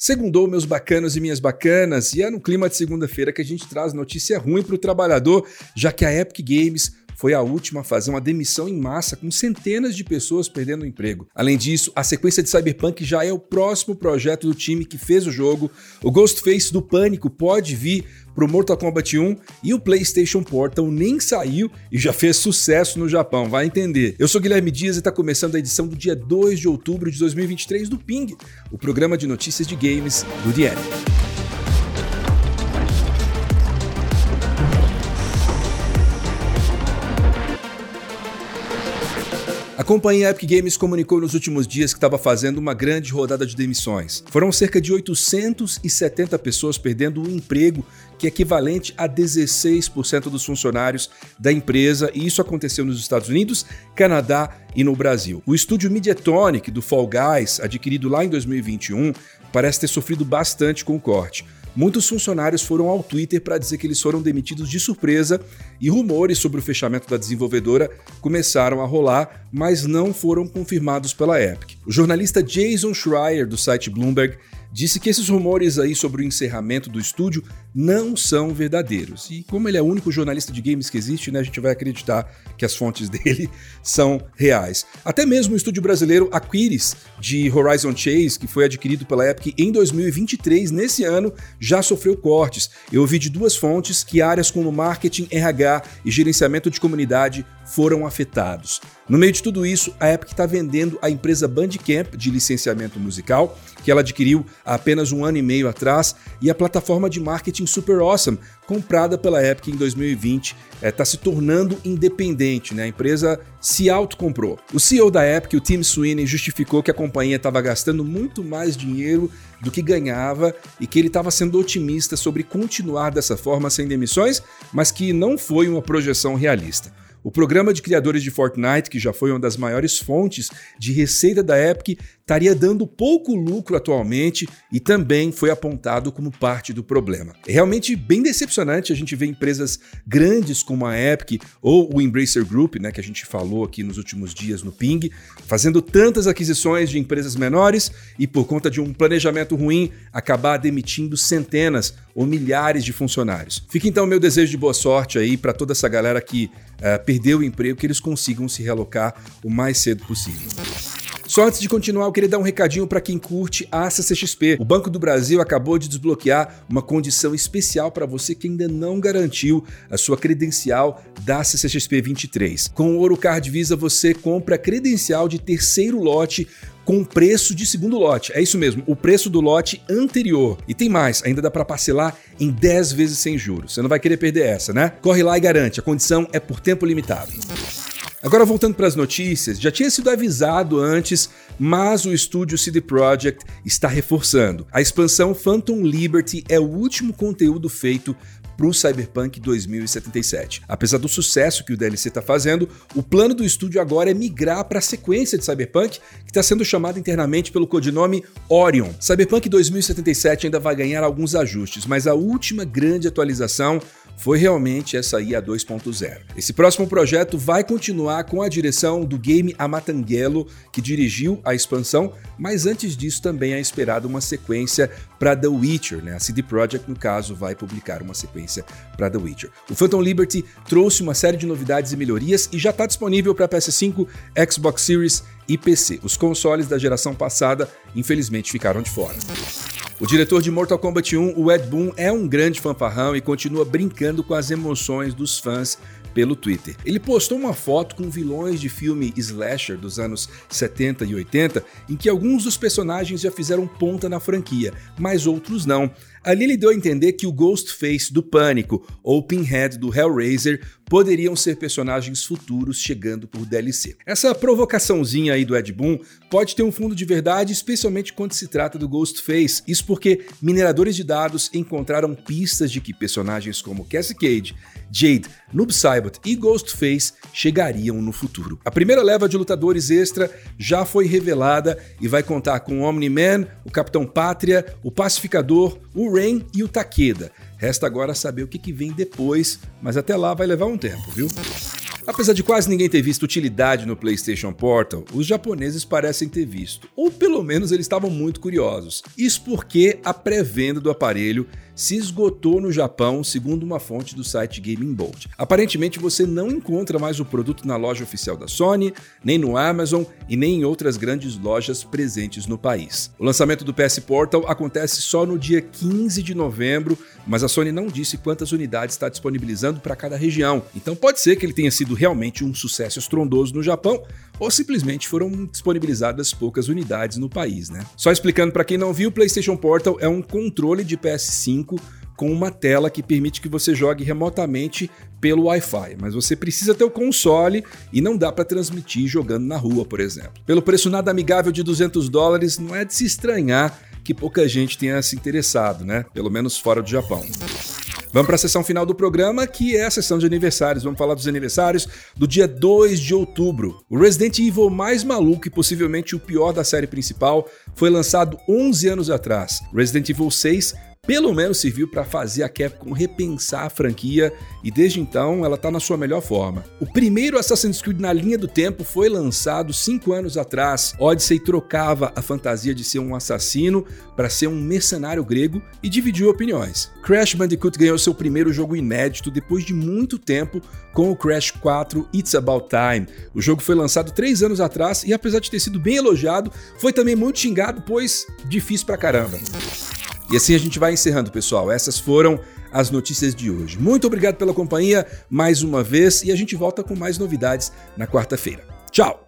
Segundou, meus bacanos e minhas bacanas, e é no clima de segunda-feira que a gente traz notícia ruim para o trabalhador, já que a Epic Games foi a última a fazer uma demissão em massa, com centenas de pessoas perdendo o emprego. Além disso, a sequência de Cyberpunk já é o próximo projeto do time que fez o jogo. O Ghostface do Pânico pode vir para o Mortal Kombat 1 e o PlayStation Portal nem saiu e já fez sucesso no Japão, vai entender. Eu sou Guilherme Dias e está começando a edição do dia 2 de outubro de 2023 do Ping, o programa de notícias de games do Diário. A companhia Epic Games comunicou nos últimos dias que estava fazendo uma grande rodada de demissões. Foram cerca de 870 pessoas perdendo o emprego, que é equivalente a 16% dos funcionários da empresa, e isso aconteceu nos Estados Unidos, Canadá e no Brasil. O estúdio Mediatonic do Fall Guys, adquirido lá em 2021, parece ter sofrido bastante com o corte. Muitos funcionários foram ao Twitter para dizer que eles foram demitidos de surpresa e rumores sobre o fechamento da desenvolvedora começaram a rolar, mas não foram confirmados pela Epic. O jornalista Jason Schreier, do site Bloomberg, disse que esses rumores aí sobre o encerramento do estúdio não são verdadeiros. E como ele é o único jornalista de games que existe, né, a gente vai acreditar que as fontes dele são reais. Até mesmo o estúdio brasileiro Aquiris, de Horizon Chase, que foi adquirido pela Epic em 2023, nesse ano, já sofreu cortes. Eu ouvi de duas fontes que áreas como marketing, RH e gerenciamento de comunidade foram afetados. No meio de tudo isso, a Epic está vendendo a empresa Bandcamp de licenciamento musical, que ela adquiriu há apenas um ano e meio atrás, e a plataforma de marketing Super Awesome, comprada pela Epic em 2020, está eh, se tornando independente, né? a empresa se autocomprou. O CEO da Epic, o Tim Sweeney, justificou que a companhia estava gastando muito mais dinheiro do que ganhava e que ele estava sendo otimista sobre continuar dessa forma sem demissões, mas que não foi uma projeção realista. O programa de criadores de Fortnite, que já foi uma das maiores fontes de receita da Epic, estaria dando pouco lucro atualmente e também foi apontado como parte do problema. É realmente bem decepcionante a gente ver empresas grandes como a Epic ou o Embracer Group, né, que a gente falou aqui nos últimos dias no Ping, fazendo tantas aquisições de empresas menores e por conta de um planejamento ruim acabar demitindo centenas ou milhares de funcionários. Fica então o meu desejo de boa sorte aí para toda essa galera que uh, perdeu o emprego, que eles consigam se realocar o mais cedo possível. Só antes de continuar, eu queria dar um recadinho para quem curte a CCXP. O Banco do Brasil acabou de desbloquear uma condição especial para você que ainda não garantiu a sua credencial da CCXP 23. Com o Ourocard Visa, você compra a credencial de terceiro lote com preço de segundo lote. É isso mesmo, o preço do lote anterior. E tem mais, ainda dá para parcelar em 10 vezes sem juros. Você não vai querer perder essa, né? Corre lá e garante, a condição é por tempo limitado. Agora voltando para as notícias, já tinha sido avisado antes, mas o estúdio CD Projekt está reforçando. A expansão Phantom Liberty é o último conteúdo feito para o Cyberpunk 2077. Apesar do sucesso que o DLC está fazendo, o plano do estúdio agora é migrar para a sequência de Cyberpunk, que está sendo chamada internamente pelo codinome Orion. Cyberpunk 2077 ainda vai ganhar alguns ajustes, mas a última grande atualização foi realmente essa IA 2.0. Esse próximo projeto vai continuar com a direção do game Amatangelo, que dirigiu a expansão, mas antes disso também é esperado uma sequência para The Witcher, né? A CD Projekt, no caso, vai publicar uma sequência para The Witcher. O Phantom Liberty trouxe uma série de novidades e melhorias e já está disponível para PS5, Xbox Series e PC. Os consoles da geração passada, infelizmente, ficaram de fora. O diretor de Mortal Kombat 1, o Ed Boon, é um grande fanfarrão e continua brincando com as emoções dos fãs pelo Twitter. Ele postou uma foto com vilões de filme slasher dos anos 70 e 80, em que alguns dos personagens já fizeram ponta na franquia, mas outros não. Ali ele deu a entender que o Ghostface do Pânico ou Pinhead do Hellraiser poderiam ser personagens futuros chegando por DLC. Essa provocaçãozinha aí do Ed Boon pode ter um fundo de verdade, especialmente quando se trata do Ghostface. Isso porque mineradores de dados encontraram pistas de que personagens como Cassie Cage, Jade, Noob Saibot e Ghostface chegariam no futuro. A primeira leva de lutadores extra já foi revelada e vai contar com o Omni-Man, o Capitão Pátria, o Pacificador, o Rain e o Takeda. Resta agora saber o que, que vem depois, mas até lá vai levar um tempo, viu? Apesar de quase ninguém ter visto utilidade no PlayStation Portal, os japoneses parecem ter visto, ou pelo menos eles estavam muito curiosos. Isso porque a pré-venda do aparelho se esgotou no Japão, segundo uma fonte do site Gaming Bolt. Aparentemente você não encontra mais o produto na loja oficial da Sony, nem no Amazon e nem em outras grandes lojas presentes no país. O lançamento do PS Portal acontece só no dia 15 de novembro, mas a Sony não disse quantas unidades está disponibilizando para cada região. Então pode ser que ele tenha sido realmente um sucesso estrondoso no Japão, ou simplesmente foram disponibilizadas poucas unidades no país, né? Só explicando para quem não viu, o PlayStation Portal é um controle de PS5 com uma tela que permite que você jogue remotamente pelo Wi-Fi, mas você precisa ter o console e não dá para transmitir jogando na rua, por exemplo. Pelo preço nada amigável de 200 dólares, não é de se estranhar que pouca gente tenha se interessado, né? Pelo menos fora do Japão. Vamos para a sessão final do programa, que é a sessão de aniversários. Vamos falar dos aniversários do dia 2 de outubro. O Resident Evil mais maluco e possivelmente o pior da série principal foi lançado 11 anos atrás. Resident Evil 6 pelo menos serviu para fazer a Capcom repensar a franquia e desde então ela está na sua melhor forma. O primeiro Assassin's Creed na linha do tempo foi lançado cinco anos atrás. Odyssey trocava a fantasia de ser um assassino para ser um mercenário grego e dividiu opiniões. Crash Bandicoot ganhou seu primeiro jogo inédito depois de muito tempo com o Crash 4 It's About Time. O jogo foi lançado três anos atrás e apesar de ter sido bem elogiado, foi também muito xingado, pois difícil pra caramba. E assim a gente vai encerrando, pessoal. Essas foram as notícias de hoje. Muito obrigado pela companhia mais uma vez e a gente volta com mais novidades na quarta-feira. Tchau!